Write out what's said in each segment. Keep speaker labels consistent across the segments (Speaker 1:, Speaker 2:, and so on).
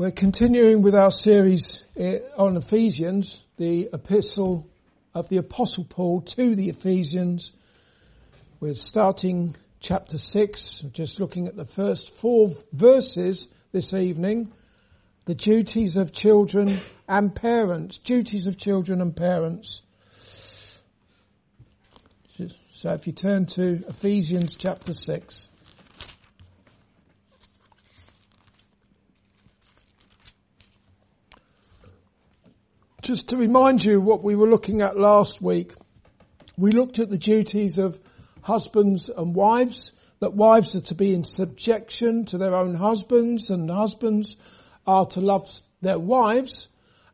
Speaker 1: We're continuing with our series eh, on Ephesians, the epistle of the apostle Paul to the Ephesians. We're starting chapter six, just looking at the first four verses this evening. The duties of children and parents, duties of children and parents. So if you turn to Ephesians chapter six. Just to remind you what we were looking at last week, we looked at the duties of husbands and wives, that wives are to be in subjection to their own husbands and husbands are to love their wives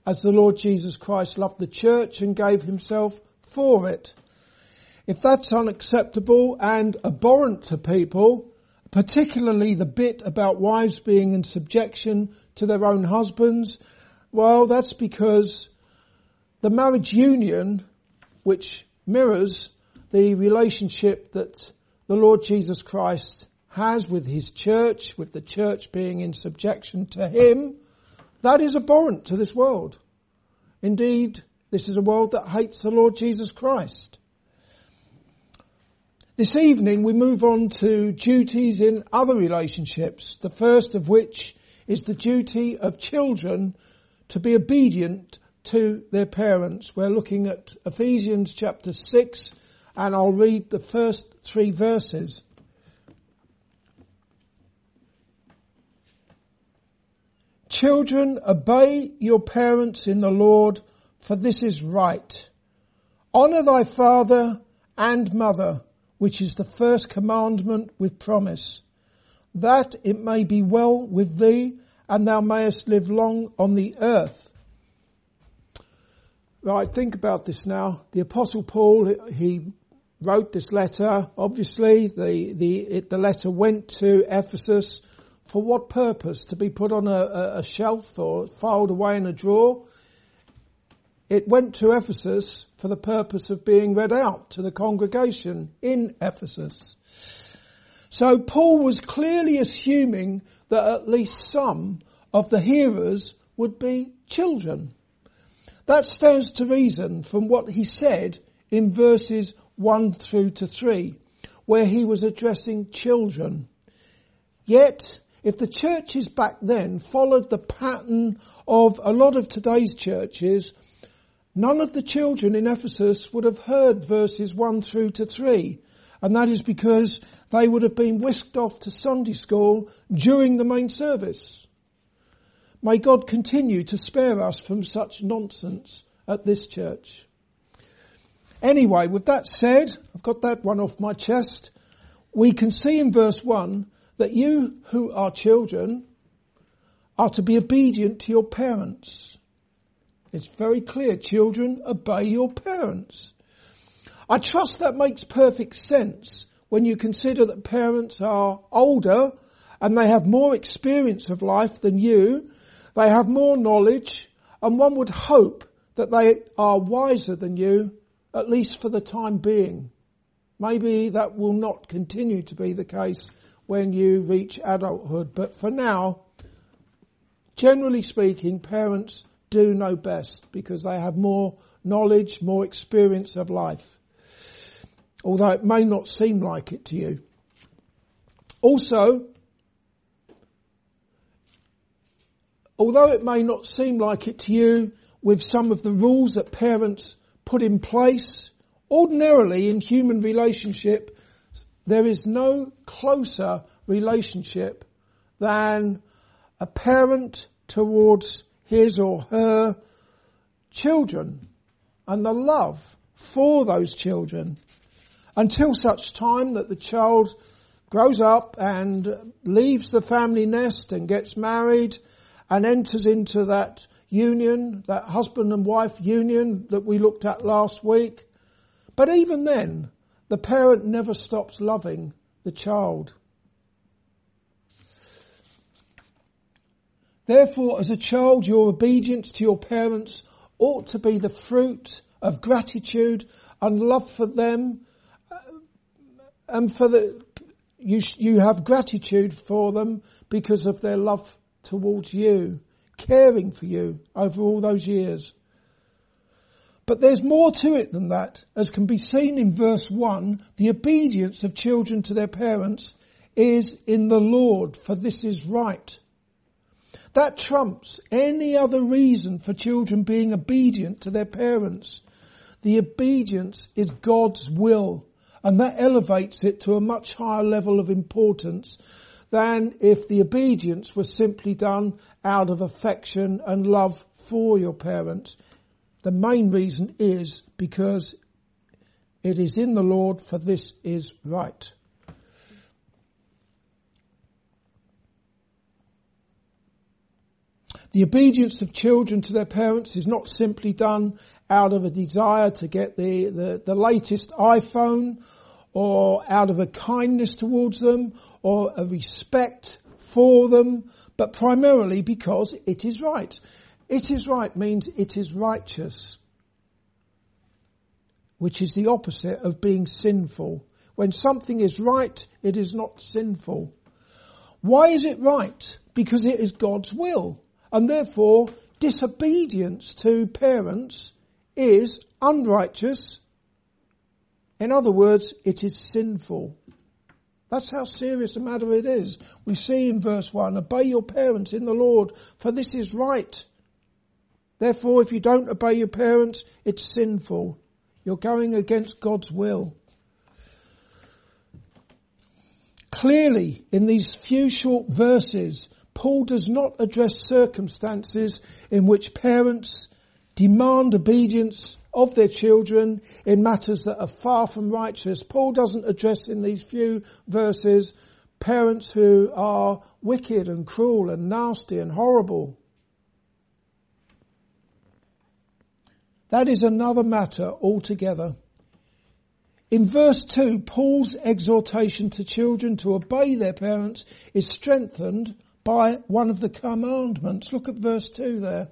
Speaker 1: as the Lord Jesus Christ loved the church and gave himself for it. If that's unacceptable and abhorrent to people, particularly the bit about wives being in subjection to their own husbands, well, that's because the marriage union, which mirrors the relationship that the Lord Jesus Christ has with his church, with the church being in subjection to him, that is abhorrent to this world. Indeed, this is a world that hates the Lord Jesus Christ. This evening we move on to duties in other relationships, the first of which is the duty of children to be obedient to their parents. We're looking at Ephesians chapter 6 and I'll read the first three verses. Children, obey your parents in the Lord, for this is right. Honour thy father and mother, which is the first commandment with promise, that it may be well with thee and thou mayest live long on the earth. Right, think about this now. The apostle Paul, he wrote this letter. Obviously, the, the, it, the letter went to Ephesus for what purpose? To be put on a, a shelf or filed away in a drawer? It went to Ephesus for the purpose of being read out to the congregation in Ephesus. So Paul was clearly assuming that at least some of the hearers would be children. That stands to reason from what he said in verses 1 through to 3, where he was addressing children. Yet, if the churches back then followed the pattern of a lot of today's churches, none of the children in Ephesus would have heard verses 1 through to 3. And that is because they would have been whisked off to Sunday school during the main service. May God continue to spare us from such nonsense at this church. Anyway, with that said, I've got that one off my chest. We can see in verse 1 that you who are children are to be obedient to your parents. It's very clear, children, obey your parents. I trust that makes perfect sense when you consider that parents are older and they have more experience of life than you they have more knowledge and one would hope that they are wiser than you, at least for the time being. Maybe that will not continue to be the case when you reach adulthood, but for now, generally speaking, parents do know best because they have more knowledge, more experience of life. Although it may not seem like it to you. Also, although it may not seem like it to you with some of the rules that parents put in place, ordinarily in human relationship, there is no closer relationship than a parent towards his or her children and the love for those children. Until such time that the child grows up and leaves the family nest and gets married and enters into that union, that husband and wife union that we looked at last week. But even then, the parent never stops loving the child. Therefore, as a child, your obedience to your parents ought to be the fruit of gratitude and love for them uh, and for the, you, you have gratitude for them because of their love towards you. caring for you over all those years. But there's more to it than that. As can be seen in verse 1, the obedience of children to their parents is in the Lord, for this is right. That trumps any other reason for children being obedient to their parents. The obedience is God's will, and that elevates it to a much higher level of importance than if the obedience was simply done out of affection and love for your parents. The main reason is because it is in the Lord for this is right. The obedience of children to their parents is not simply done out of a desire to get the, the, the latest iPhone or out of a kindness towards them or a respect for them, but primarily because it is right. It is right means it is righteous, which is the opposite of being sinful. When something is right, it is not sinful. Why is it right? Because it is God's will. And therefore, disobedience to parents is unrighteous. In other words, it is sinful. That's how serious a matter it is. We see in verse 1, obey your parents in the Lord, for this is right. Therefore, if you don't obey your parents, it's sinful. You're going against God's will. Clearly, in these few short verses, Paul does not address circumstances in which parents demand obedience of their children in matters that are far from righteous. Paul doesn't address in these few verses parents who are wicked and cruel and nasty and horrible. That is another matter altogether. In verse 2, Paul's exhortation to children to obey their parents is strengthened by one of the commandments. Look at verse 2 there.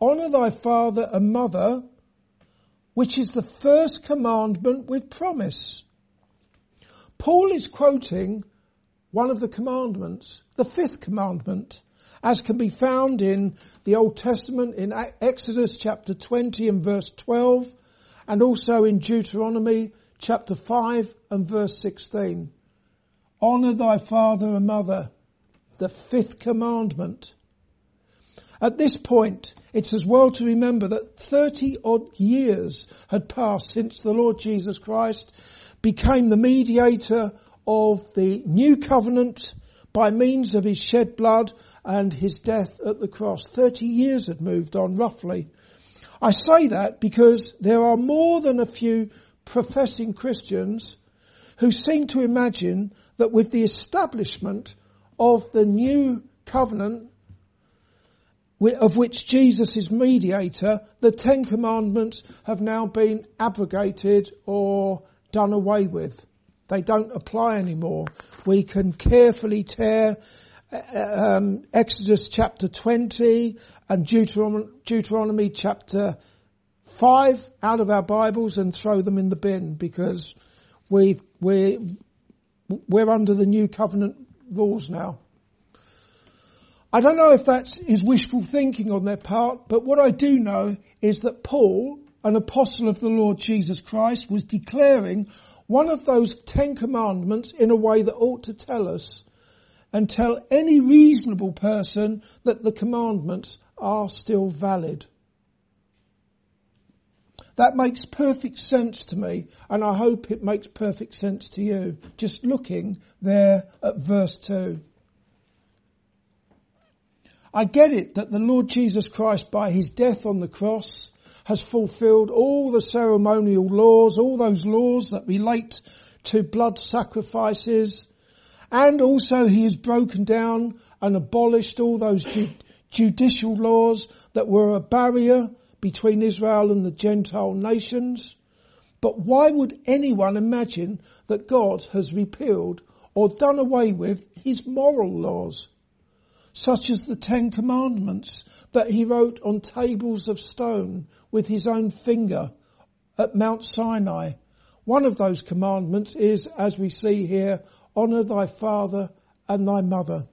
Speaker 1: Honour thy father and mother, which is the first commandment with promise. Paul is quoting one of the commandments, the fifth commandment as can be found in the Old Testament in Exodus chapter 20 and verse 12 and also in Deuteronomy chapter 5 and verse 16. Honour thy father and mother, the fifth commandment. At this point, it's as well to remember that 30 odd years had passed since the Lord Jesus Christ became the mediator of the new covenant by means of his shed blood and his death at the cross. 30 years had moved on roughly. I say that because there are more than a few professing Christians who seem to imagine that with the establishment of the new covenant of which Jesus is mediator, the Ten Commandments have now been abrogated or done away with. They don't apply anymore. We can carefully tear um, Exodus chapter 20 and Deuteronomy, Deuteronomy chapter 5 out of our Bibles and throw them in the bin because we we're, we're under the new covenant rules now. I don't know if that is wishful thinking on their part, but what I do know is that Paul, an apostle of the Lord Jesus Christ, was declaring one of those Ten Commandments in a way that ought to tell us and tell any reasonable person that the commandments are still valid. That makes perfect sense to me, and I hope it makes perfect sense to you, just looking there at verse 2. I get it that the Lord Jesus Christ, by his death on the cross, has fulfilled all the ceremonial laws, all those laws that relate to blood sacrifices, and also he has broken down and abolished all those ju- judicial laws that were a barrier between Israel and the Gentile nations. But why would anyone imagine that God has repealed or done away with his moral laws, such as the Ten Commandments that he wrote on tables of stone with his own finger at Mount Sinai? One of those commandments is, as we see here, honour thy father and thy mother.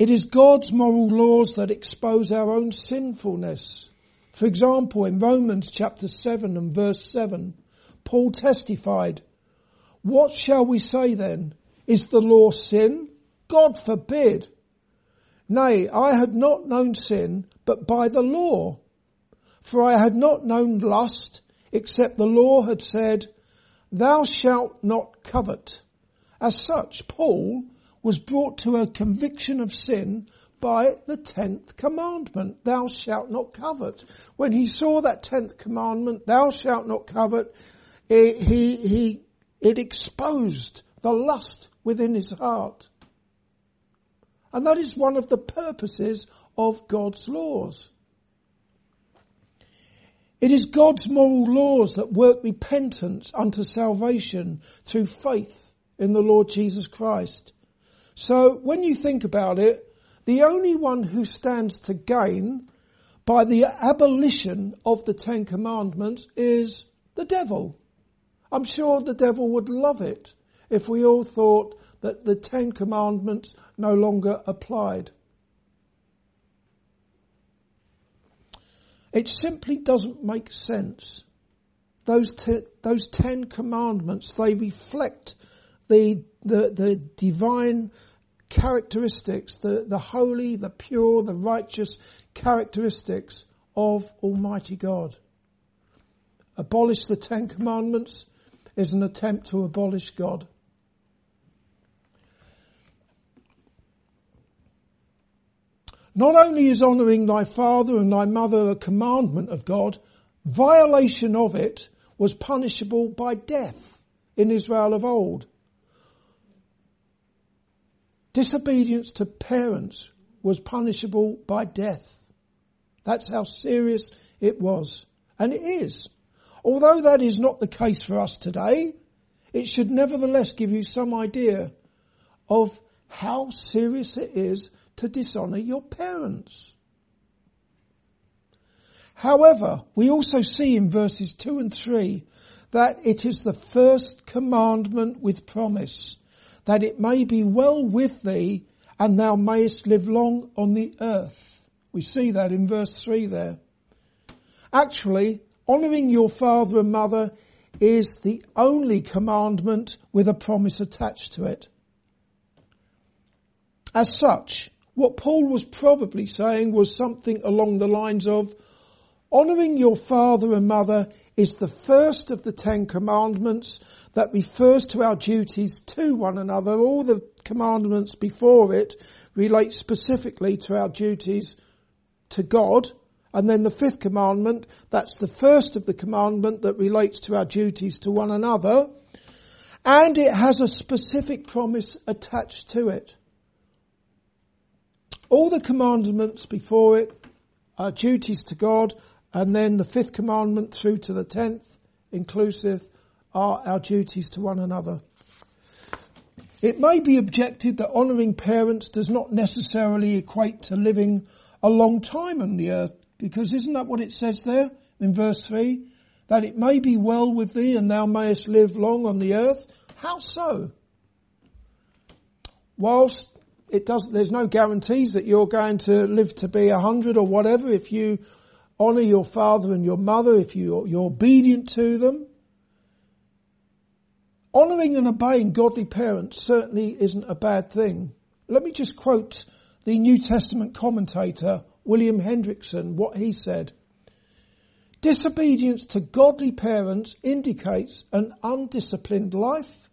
Speaker 1: It is God's moral laws that expose our own sinfulness. For example, in Romans chapter 7 and verse 7, Paul testified, What shall we say then? Is the law sin? God forbid. Nay, I had not known sin, but by the law. For I had not known lust, except the law had said, Thou shalt not covet. As such, Paul was brought to a conviction of sin by the tenth commandment, thou shalt not covet. When he saw that tenth commandment, thou shalt not covet, it, he, he, it exposed the lust within his heart. And that is one of the purposes of God's laws. It is God's moral laws that work repentance unto salvation through faith in the Lord Jesus Christ. So when you think about it, the only one who stands to gain by the abolition of the Ten Commandments is the devil. I'm sure the devil would love it if we all thought that the Ten Commandments no longer applied. It simply doesn't make sense. Those, te- those Ten Commandments, they reflect the, the, the divine characteristics, the, the holy, the pure, the righteous characteristics of Almighty God. Abolish the Ten Commandments is an attempt to abolish God. Not only is honouring thy father and thy mother a commandment of God, violation of it was punishable by death in Israel of old. Disobedience to parents was punishable by death. That's how serious it was. And it is. Although that is not the case for us today, it should nevertheless give you some idea of how serious it is to dishonour your parents. However, we also see in verses 2 and 3 that it is the first commandment with promise, that it may be well with thee and thou mayest live long on the earth. We see that in verse 3 there. Actually, honouring your father and mother is the only commandment with a promise attached to it. As such, what Paul was probably saying was something along the lines of, honouring your father and mother is the first of the Ten Commandments that refers to our duties to one another. All the commandments before it relate specifically to our duties to God. And then the fifth commandment, that's the first of the commandment that relates to our duties to one another. And it has a specific promise attached to it. All the commandments before it are duties to God, and then the fifth commandment through to the tenth, inclusive, are our duties to one another. It may be objected that honouring parents does not necessarily equate to living a long time on the earth, because isn't that what it says there in verse 3? That it may be well with thee and thou mayest live long on the earth. How so? Whilst it does, there's no guarantees that you're going to live to be a hundred or whatever if you honour your father and your mother, if you, you're obedient to them. Honouring and obeying godly parents certainly isn't a bad thing. Let me just quote the New Testament commentator William Hendriksen, what he said. Disobedience to godly parents indicates an undisciplined life.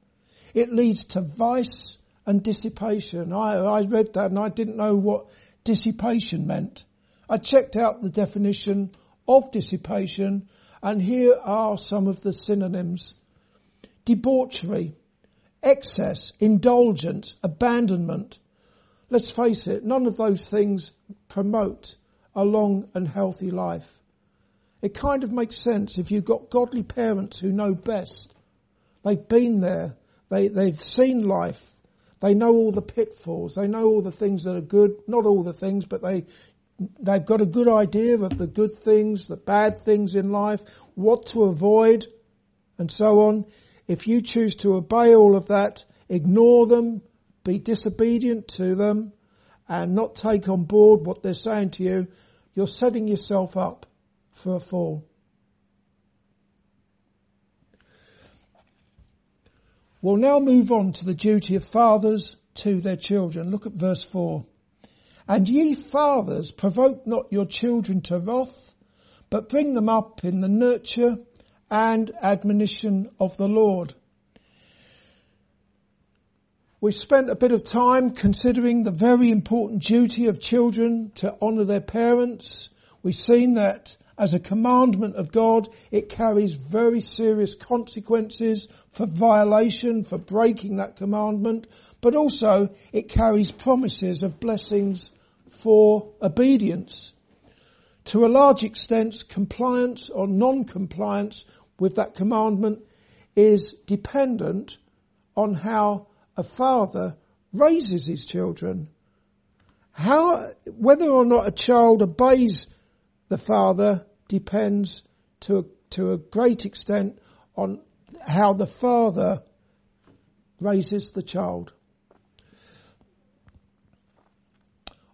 Speaker 1: It leads to vice, and dissipation. I, I read that and I didn't know what dissipation meant. I checked out the definition of dissipation and here are some of the synonyms. Debauchery, excess, indulgence, abandonment. Let's face it, none of those things promote a long and healthy life. It kind of makes sense if you've got godly parents who know best. They've been there. They, they've seen life. They know all the pitfalls. They know all the things that are good. Not all the things, but they, they've got a good idea of the good things, the bad things in life, what to avoid, and so on. If you choose to obey all of that, ignore them, be disobedient to them, and not take on board what they're saying to you, you're setting yourself up for a fall. We'll now move on to the duty of fathers to their children. Look at verse 4. And ye fathers, provoke not your children to wrath, but bring them up in the nurture and admonition of the Lord. We've spent a bit of time considering the very important duty of children to honour their parents. We've seen that as a commandment of God, it carries very serious consequences for violation, for breaking that commandment, but also it carries promises of blessings for obedience. To a large extent, compliance or non-compliance with that commandment is dependent on how a father raises his children. How, whether or not a child obeys the father depends to a, to a great extent on how the father raises the child.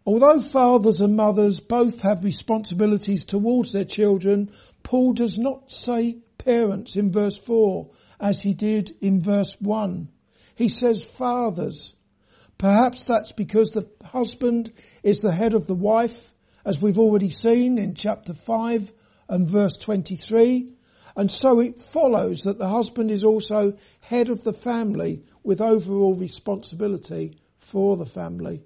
Speaker 1: Although fathers and mothers both have responsibilities towards their children, Paul does not say parents in verse 4 as he did in verse 1. He says fathers. Perhaps that's because the husband is the head of the wife, as we've already seen in chapter 5 and verse 23. And so it follows that the husband is also head of the family with overall responsibility for the family.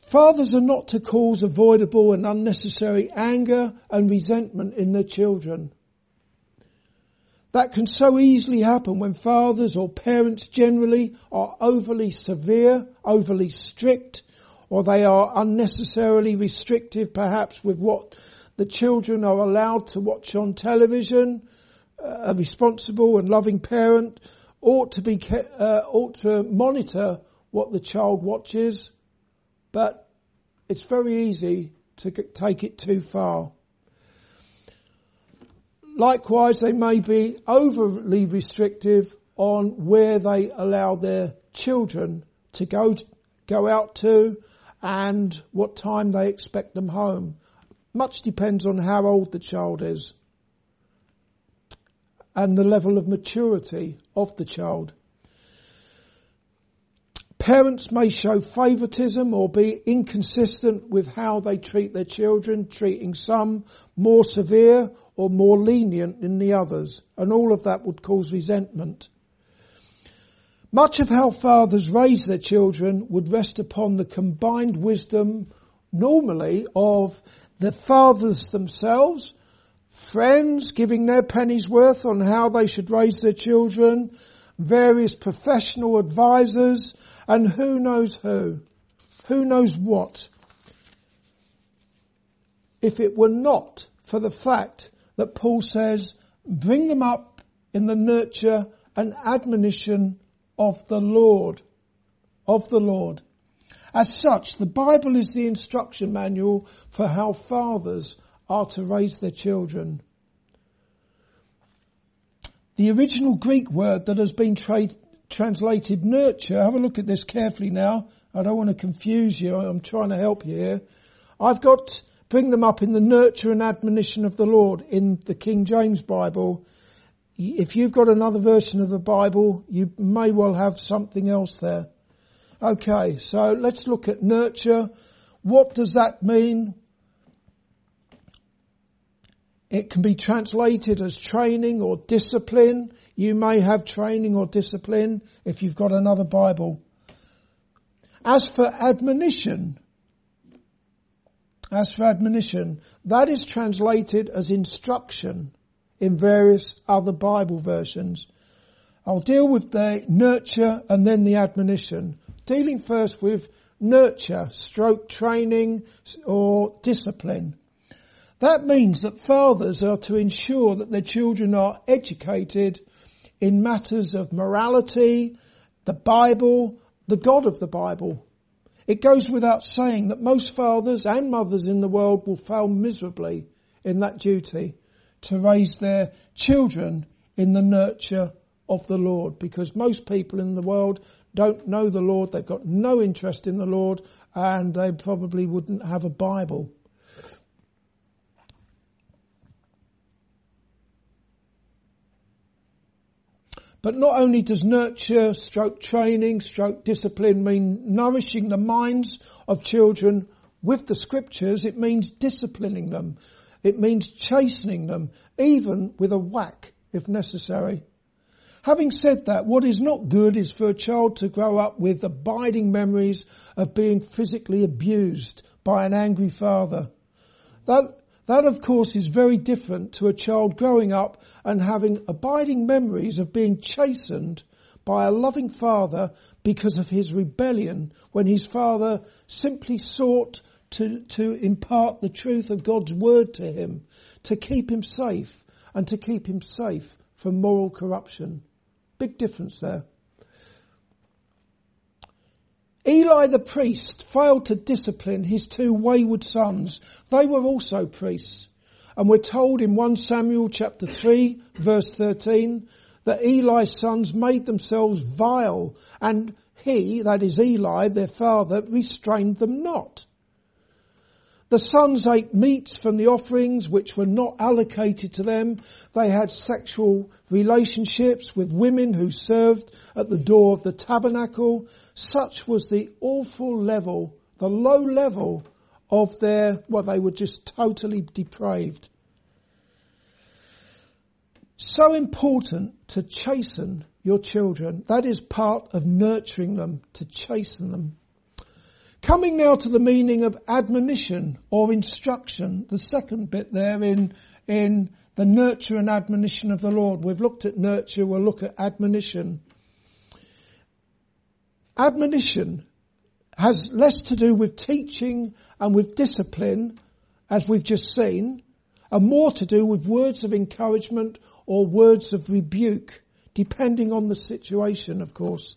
Speaker 1: Fathers are not to cause avoidable and unnecessary anger and resentment in their children. That can so easily happen when fathers or parents generally are overly severe, overly strict, or they are unnecessarily restrictive perhaps with what the children are allowed to watch on television. A responsible and loving parent ought to be, uh, ought to monitor what the child watches, but it's very easy to take it too far. Likewise, they may be overly restrictive on where they allow their children to go, go out to and what time they expect them home. Much depends on how old the child is and the level of maturity of the child. Parents may show favoritism or be inconsistent with how they treat their children, treating some more severe or more lenient than the others, and all of that would cause resentment. Much of how fathers raise their children would rest upon the combined wisdom normally of the fathers themselves, friends giving their penny's worth on how they should raise their children, various professional advisors, and who knows who, who knows what. If it were not for the fact that Paul says, bring them up in the nurture and admonition of the Lord. Of the Lord. As such, the Bible is the instruction manual for how fathers are to raise their children. The original Greek word that has been tra- translated nurture, have a look at this carefully now. I don't want to confuse you. I'm trying to help you here. I've got bring them up in the nurture and admonition of the Lord in the King James Bible. If you've got another version of the Bible, you may well have something else there. Okay, so let's look at nurture. What does that mean? It can be translated as training or discipline. You may have training or discipline if you've got another Bible. As for admonition, as for admonition, that is translated as instruction in various other Bible versions. I'll deal with the nurture and then the admonition. Dealing first with nurture, stroke training or discipline. That means that fathers are to ensure that their children are educated in matters of morality, the Bible, the God of the Bible. It goes without saying that most fathers and mothers in the world will fail miserably in that duty to raise their children in the nurture of the Lord because most people in the world don't know the Lord, they've got no interest in the Lord, and they probably wouldn't have a Bible. But not only does nurture, stroke training, stroke discipline mean nourishing the minds of children with the scriptures, it means disciplining them. It means chastening them, even with a whack if necessary. Having said that, what is not good is for a child to grow up with abiding memories of being physically abused by an angry father. That that of course is very different to a child growing up and having abiding memories of being chastened by a loving father because of his rebellion when his father simply sought to, to impart the truth of God's word to him, to keep him safe and to keep him safe from moral corruption. Big difference there. Eli the priest failed to discipline his two wayward sons. They were also priests. And we're told in 1 Samuel chapter 3 verse 13 that Eli's sons made themselves vile and he, that is Eli, their father, restrained them not. The sons ate meats from the offerings which were not allocated to them. They had sexual relationships with women who served at the door of the tabernacle. Such was the awful level, the low level of their, well, they were just totally depraved. So important to chasten your children. That is part of nurturing them, to chasten them. Coming now to the meaning of admonition or instruction, the second bit there in, in the nurture and admonition of the Lord. We've looked at nurture, we'll look at admonition. Admonition has less to do with teaching and with discipline, as we've just seen, and more to do with words of encouragement or words of rebuke, depending on the situation, of course.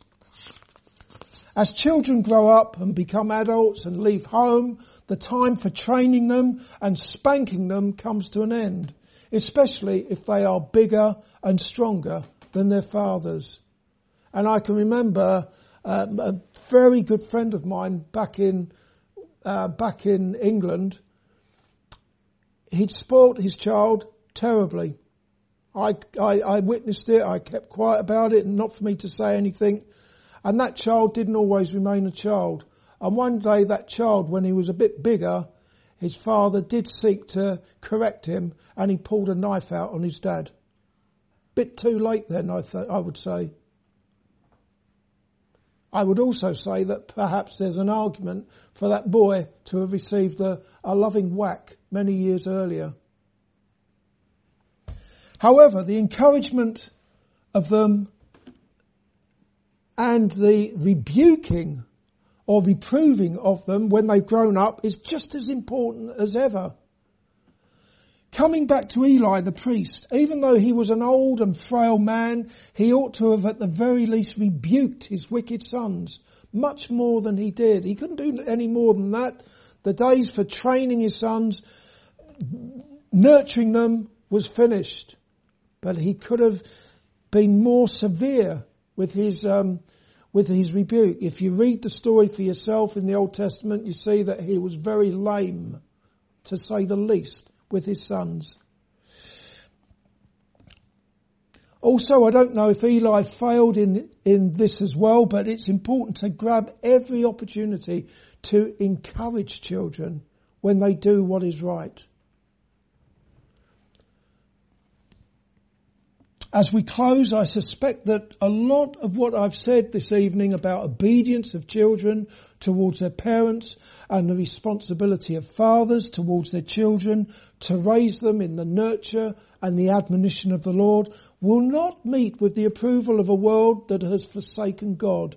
Speaker 1: As children grow up and become adults and leave home, the time for training them and spanking them comes to an end, especially if they are bigger and stronger than their fathers. And I can remember um, a very good friend of mine back in uh, back in England. He'd spoilt his child terribly. I, I, I witnessed it. I kept quiet about it, not for me to say anything. And that child didn't always remain a child. And one day that child, when he was a bit bigger, his father did seek to correct him and he pulled a knife out on his dad. Bit too late then, I, th- I would say. I would also say that perhaps there's an argument for that boy to have received a, a loving whack many years earlier. However, the encouragement of them and the rebuking or reproving of them when they've grown up is just as important as ever. Coming back to Eli the priest, even though he was an old and frail man, he ought to have at the very least rebuked his wicked sons much more than he did. He couldn't do any more than that. The days for training his sons, nurturing them was finished. But he could have been more severe with his um, with his rebuke. If you read the story for yourself in the Old Testament, you see that he was very lame, to say the least, with his sons. Also, I don't know if Eli failed in, in this as well, but it's important to grab every opportunity to encourage children when they do what is right. As we close, I suspect that a lot of what I've said this evening about obedience of children towards their parents and the responsibility of fathers towards their children to raise them in the nurture and the admonition of the Lord will not meet with the approval of a world that has forsaken God.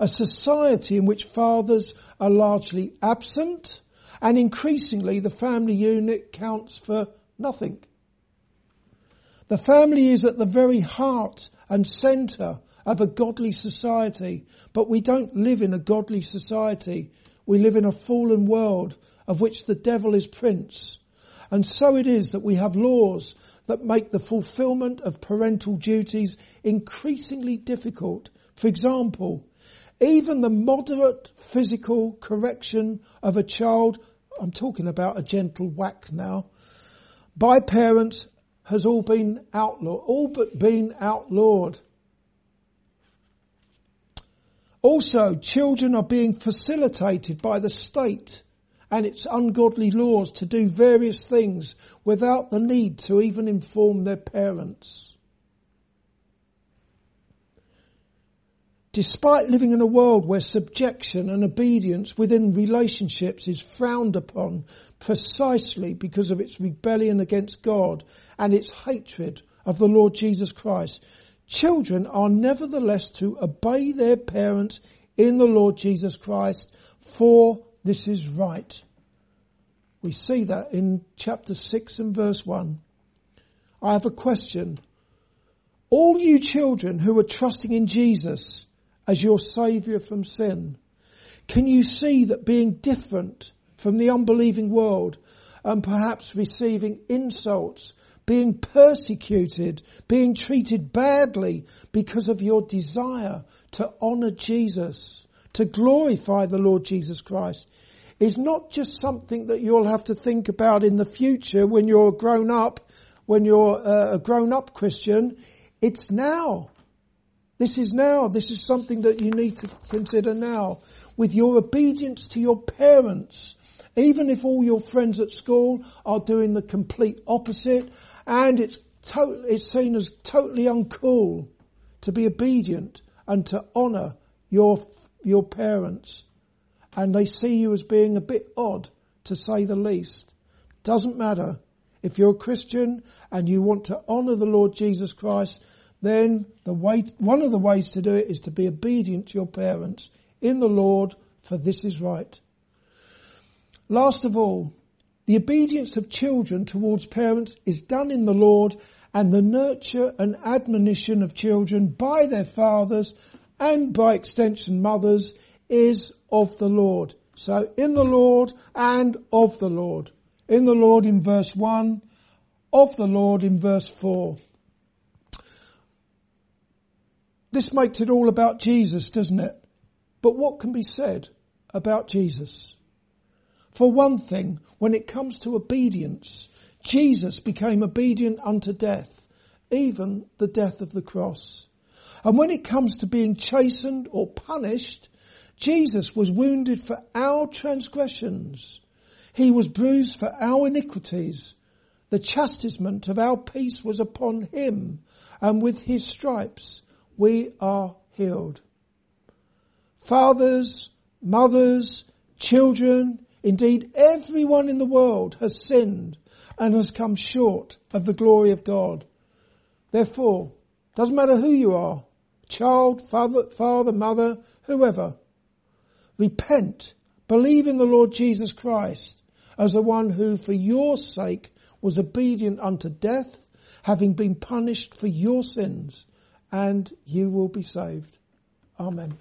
Speaker 1: A society in which fathers are largely absent and increasingly the family unit counts for nothing. The family is at the very heart and centre of a godly society, but we don't live in a godly society. We live in a fallen world of which the devil is prince. And so it is that we have laws that make the fulfillment of parental duties increasingly difficult. For example, Even the moderate physical correction of a child, I'm talking about a gentle whack now, by parents has all been outlawed, all but been outlawed. Also, children are being facilitated by the state and its ungodly laws to do various things without the need to even inform their parents. Despite living in a world where subjection and obedience within relationships is frowned upon precisely because of its rebellion against God and its hatred of the Lord Jesus Christ, children are nevertheless to obey their parents in the Lord Jesus Christ for this is right. We see that in chapter 6 and verse 1. I have a question. All you children who are trusting in Jesus as your saviour from sin, can you see that being different from the unbelieving world and perhaps receiving insults, being persecuted, being treated badly because of your desire to honour Jesus, to glorify the Lord Jesus Christ, is not just something that you'll have to think about in the future when you're grown up, when you're uh, a grown up Christian. It's now. This is now. This is something that you need to consider now. With your obedience to your parents, even if all your friends at school are doing the complete opposite, and it's totally, it's seen as totally uncool to be obedient and to honour your, your parents and they see you as being a bit odd, to say the least. Doesn't matter. If you're a Christian and you want to honour the Lord Jesus Christ, then the way, one of the ways to do it is to be obedient to your parents in the Lord, for this is right. Last of all, the obedience of children towards parents is done in the Lord and the nurture and admonition of children by their fathers and by extension mothers is of the Lord. So in the Lord and of the Lord. In the Lord in verse 1, of the Lord in verse 4. This makes it all about Jesus, doesn't it? But what can be said about Jesus? For one thing, when it comes to obedience, Jesus became obedient unto death, even the death of the cross. And when it comes to being chastened or punished, Jesus was wounded for our transgressions. He was bruised for our iniquities. The chastisement of our peace was upon him and with his stripes we are healed. Fathers, mothers, children, indeed everyone in the world has sinned and has come short of the glory of God. Therefore, doesn't matter who you are, child, father, father, mother, whoever, Repent. Believe in the Lord Jesus Christ as the one who for your sake was obedient unto death, having been punished for your sins, and you will be saved. Amen.